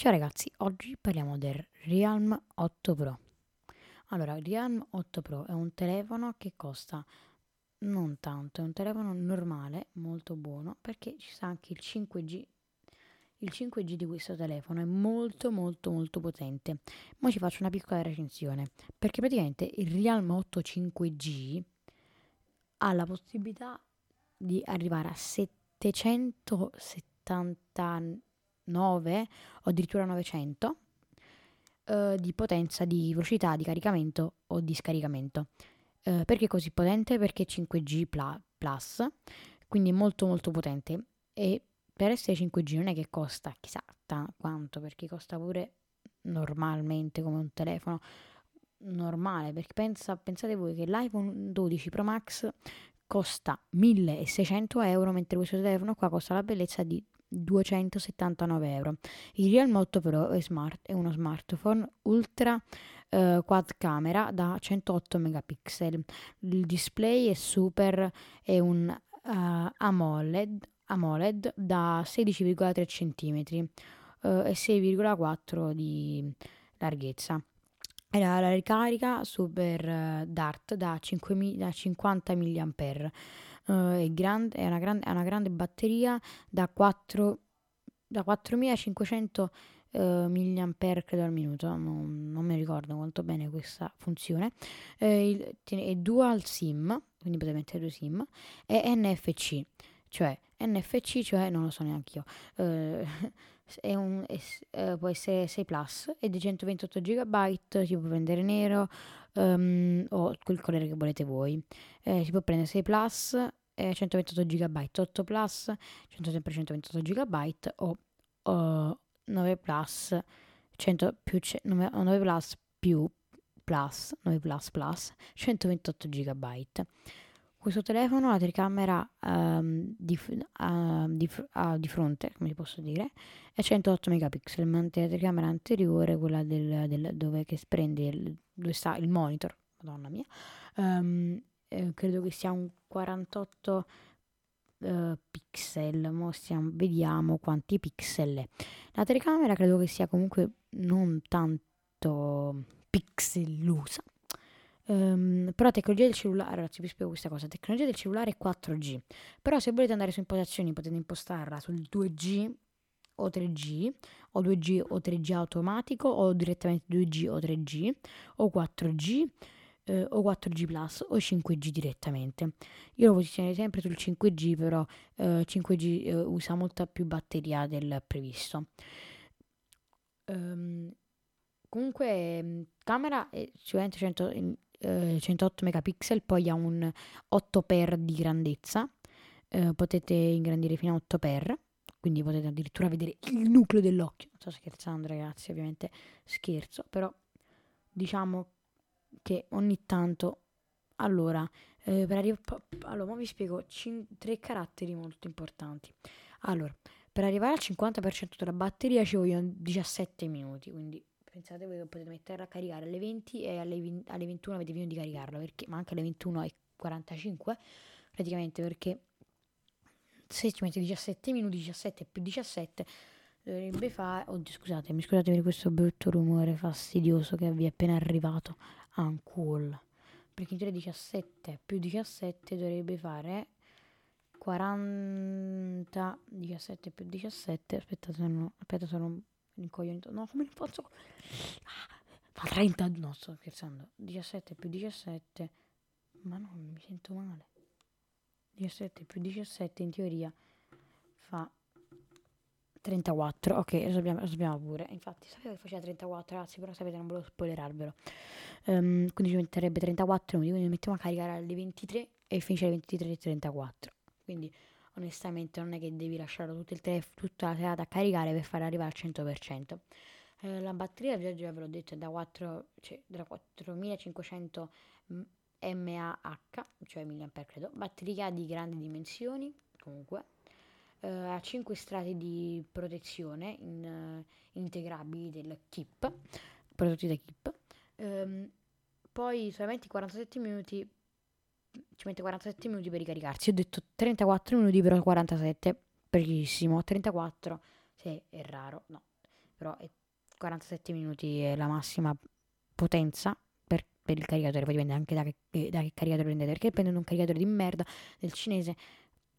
Ciao ragazzi, oggi parliamo del Realm 8 Pro. Allora, il Realm 8 Pro è un telefono che costa non tanto, è un telefono normale, molto buono, perché ci sta anche il 5G. Il 5G di questo telefono è molto molto molto potente. Ma ci faccio una piccola recensione, perché praticamente il Realm 8 5G ha la possibilità di arrivare a 779 o addirittura 900 eh, di potenza, di velocità di caricamento o di scaricamento. Eh, perché così potente? Perché 5G Plus, quindi è molto molto potente e per essere 5G non è che costa chissà quanto, perché costa pure normalmente come un telefono normale, perché pensa, pensate voi che l'iPhone 12 Pro Max costa 1600 euro, mentre questo telefono qua costa la bellezza di 279 euro. Il Realme 8 Pro è, smart, è uno smartphone ultra uh, quad camera da 108 megapixel. Il display è super, è un uh, AMOLED, AMOLED da 16,3 cm uh, e 6,4 di larghezza. E la, la ricarica super DART da, 5, da 50 mAh uh, è, grande, è, una grande, è una grande batteria da, 4, da 4500 uh, mAh credo al minuto, non, non, mi ricordo molto bene questa funzione. Il, è dual SIM, quindi potete mettere due SIM, e NFC, cioè NFC, cioè non lo so neanche io. Uh, è un, è, uh, può essere 6 Plus è di 128 GB, si può prendere nero um, o quel colore che volete voi. Eh, si può prendere 6 Plus eh, 128 GB, 8 Plus, sempre 128 GB o, o 9 Plus, 100 più, 9, 9 Plus più Plus, 9 Plus Plus, 128 GB. Questo telefono, la telecamera um, di, uh, di, uh, di, fronte, come posso dire, è 108 megapixel, mentre la telecamera anteriore, quella del, del, dove prende il, dove sta il monitor, madonna mia, um, eh, credo che sia un 48 eh, pixel, mo stiamo, vediamo quanti pixel è. La telecamera credo che sia comunque non tanto pixellosa. Um, però la tecnologia del cellulare, ragazzi vi spiego questa cosa, tecnologia del cellulare è 4G, però se volete andare su impostazioni potete impostarla sul 2G o 3G, o 2G o 3G automatico, o direttamente 2G o 3G, o 4G, eh, o 4G Plus o 5G direttamente. Io lo posizionerei sempre sul 5G, però eh, 5G eh, usa molta più batteria del previsto. Um, comunque, mm, camera è sicuramente 100, 108 megapixel, poi ha un 8x di grandezza. Uh, potete ingrandire fino a 8x, quindi potete addirittura vedere il nucleo dell'occhio. Non sto scherzando, ragazzi, ovviamente scherzo, però diciamo che ogni tanto allora eh, per arrivare allora vi spiego cin- tre caratteri molto importanti. Allora per arrivare al 50% della batteria ci vogliono 17 minuti quindi pensate voi che potete metterla a caricare alle 20 e alle, 20, alle 21 avete finito di caricarla perché ma anche alle 21 e 45 praticamente perché se ci metti 17 minuti 17 più 17 dovrebbe fare oddio scusatemi scusate per questo brutto rumore fastidioso che vi è appena arrivato uncool perché in teoria 17 più 17 dovrebbe fare 40 17 più 17 aspetta sono aspetta sono incoglionito no come ne posso ah, fa 30 no sto scherzando 17 più 17 ma no mi sento male. 17 più 17 in teoria fa 34, ok, lo sappiamo, lo sappiamo, pure. Infatti, sapevo che faceva 34, ragazzi, però sapete, non volevo spoilerarvelo. Um, quindi ci metterebbe 34 minuti, quindi mettiamo a caricare alle 23 e finisce alle 23.34. Quindi, onestamente, non è che devi lasciare telef- tutta la serata a caricare per far arrivare al 100%. Eh, la batteria, già, già ve l'ho detto, è da, 4, cioè, da 4500 mAh, cioè mAh credo. Batteria di grandi dimensioni, comunque eh, ha 5 strati di protezione in, uh, integrabili del KIP, prodotti da KIP. Um, poi solamente 47 minuti, ci mette 47 minuti per ricaricarsi. Ho detto 34 minuti, però 47, precisissimo. 34, se è raro, no. però è 47 minuti è la massima potenza per, per il caricatore, poi dipende anche da che, da che caricatore prendete, perché prendendo un caricatore di merda del cinese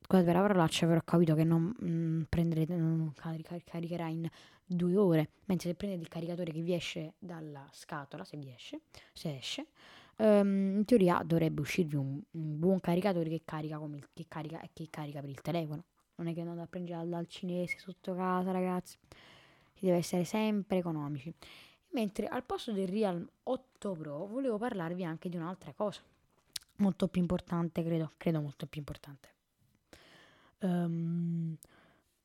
scusate per la parolaccia, però ho capito che non mm, prenderete, non carica, caricherà in due ore, mentre se prendete il caricatore che vi esce dalla scatola, se vi esce, se esce, um, in teoria dovrebbe uscirvi un, un buon caricatore che carica, il, che carica che carica per il telefono. Non è che andate a prendere dal cinese sotto casa, ragazzi. Si deve essere sempre economici. Mentre al posto del Real 8 Pro volevo parlarvi anche di un'altra cosa. Molto più importante, credo, credo molto più importante. Um,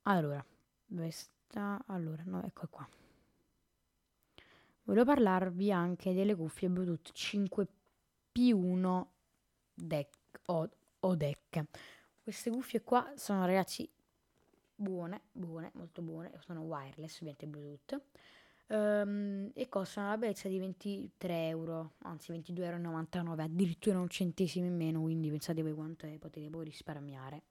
allora, dove sta? Allora, no, ecco qua. Volevo parlarvi anche delle cuffie Bluetooth 5P1 deck o, o deck. Queste cuffie qua sono ragazzi buone, buone, molto buone, sono wireless, ovviamente Bluetooth. Um, e costano la bellezza di 23 euro, anzi 22,99 euro, addirittura un centesimo in meno, quindi pensate voi quanto potete poi risparmiare.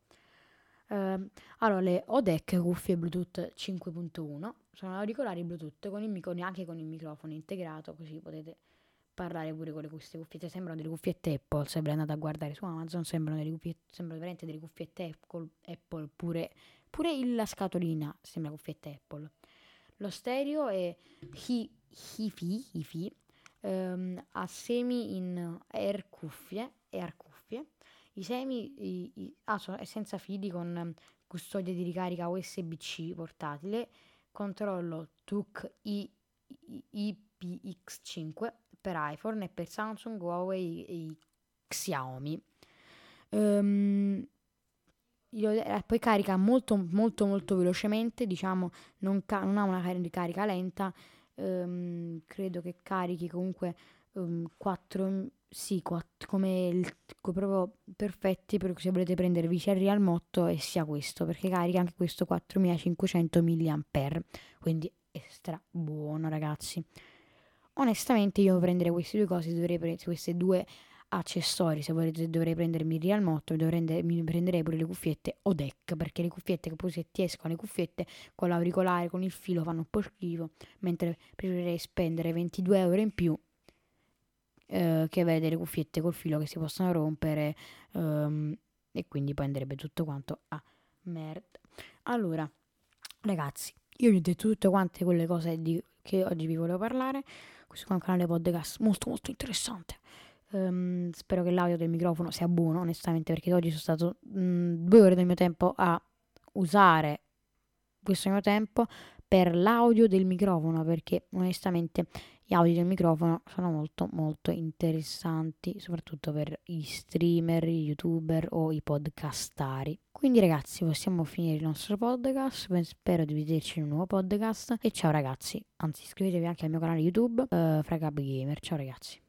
Uh, allora, le ODEC cuffie Bluetooth 5.1 sono auricolari Bluetooth con micro, anche con il microfono integrato, così potete parlare pure con le queste cuffiette. Sembrano delle cuffiette Apple, se andate a guardare su Amazon, sembrano delle cuffiette, sembrano veramente delle cuffiette Apple, pure, pure la scatolina sembra cuffiette Apple. Lo stereo è HiFi, HiFi um, ha semi in air cuffie, air cuffie i semi i, i, ah, sono, senza fili con custodia di ricarica USB-C portatile, controllo TUC I, I, IPX5 per iPhone e per Samsung, Huawei e Xiaomi. Um, poi carica molto molto molto velocemente, diciamo non, ca- non ha una ricarica lenta, um, credo che carichi comunque um, 4 sì, quatt- come il, proprio perfetti per se volete prendervi sia il Real Motto e sia questo, perché carica anche questo 4500 mAh, quindi extra buono ragazzi. Onestamente io prenderei queste due cose, dovrei prendere questi due accessori, se volete dovrei prendermi il Real Motto, mi prenderei pure le cuffiette o deck, perché le cuffiette che poi se ti escono le cuffiette con l'auricolare, con il filo fanno un po' schifo, mentre preferirei spendere 22 euro in più eh, che avere delle cuffiette col filo che si possono rompere um, e quindi poi andrebbe tutto quanto a merda. Allora, ragazzi, io vi ho detto tutte quante quelle cose di, che oggi vi volevo parlare. Questo è un canale podcast molto molto interessante. Um, spero che l'audio del microfono sia buono, onestamente, perché oggi sono stato mh, due ore del mio tempo a usare questo mio tempo per l'audio del microfono, perché onestamente gli audio del microfono sono molto molto interessanti, soprattutto per i streamer, i youtuber o i podcastari. Quindi ragazzi possiamo finire il nostro podcast, spero di vederci in un nuovo podcast e ciao ragazzi, anzi iscrivetevi anche al mio canale YouTube, uh, Fra Gamer, ciao ragazzi.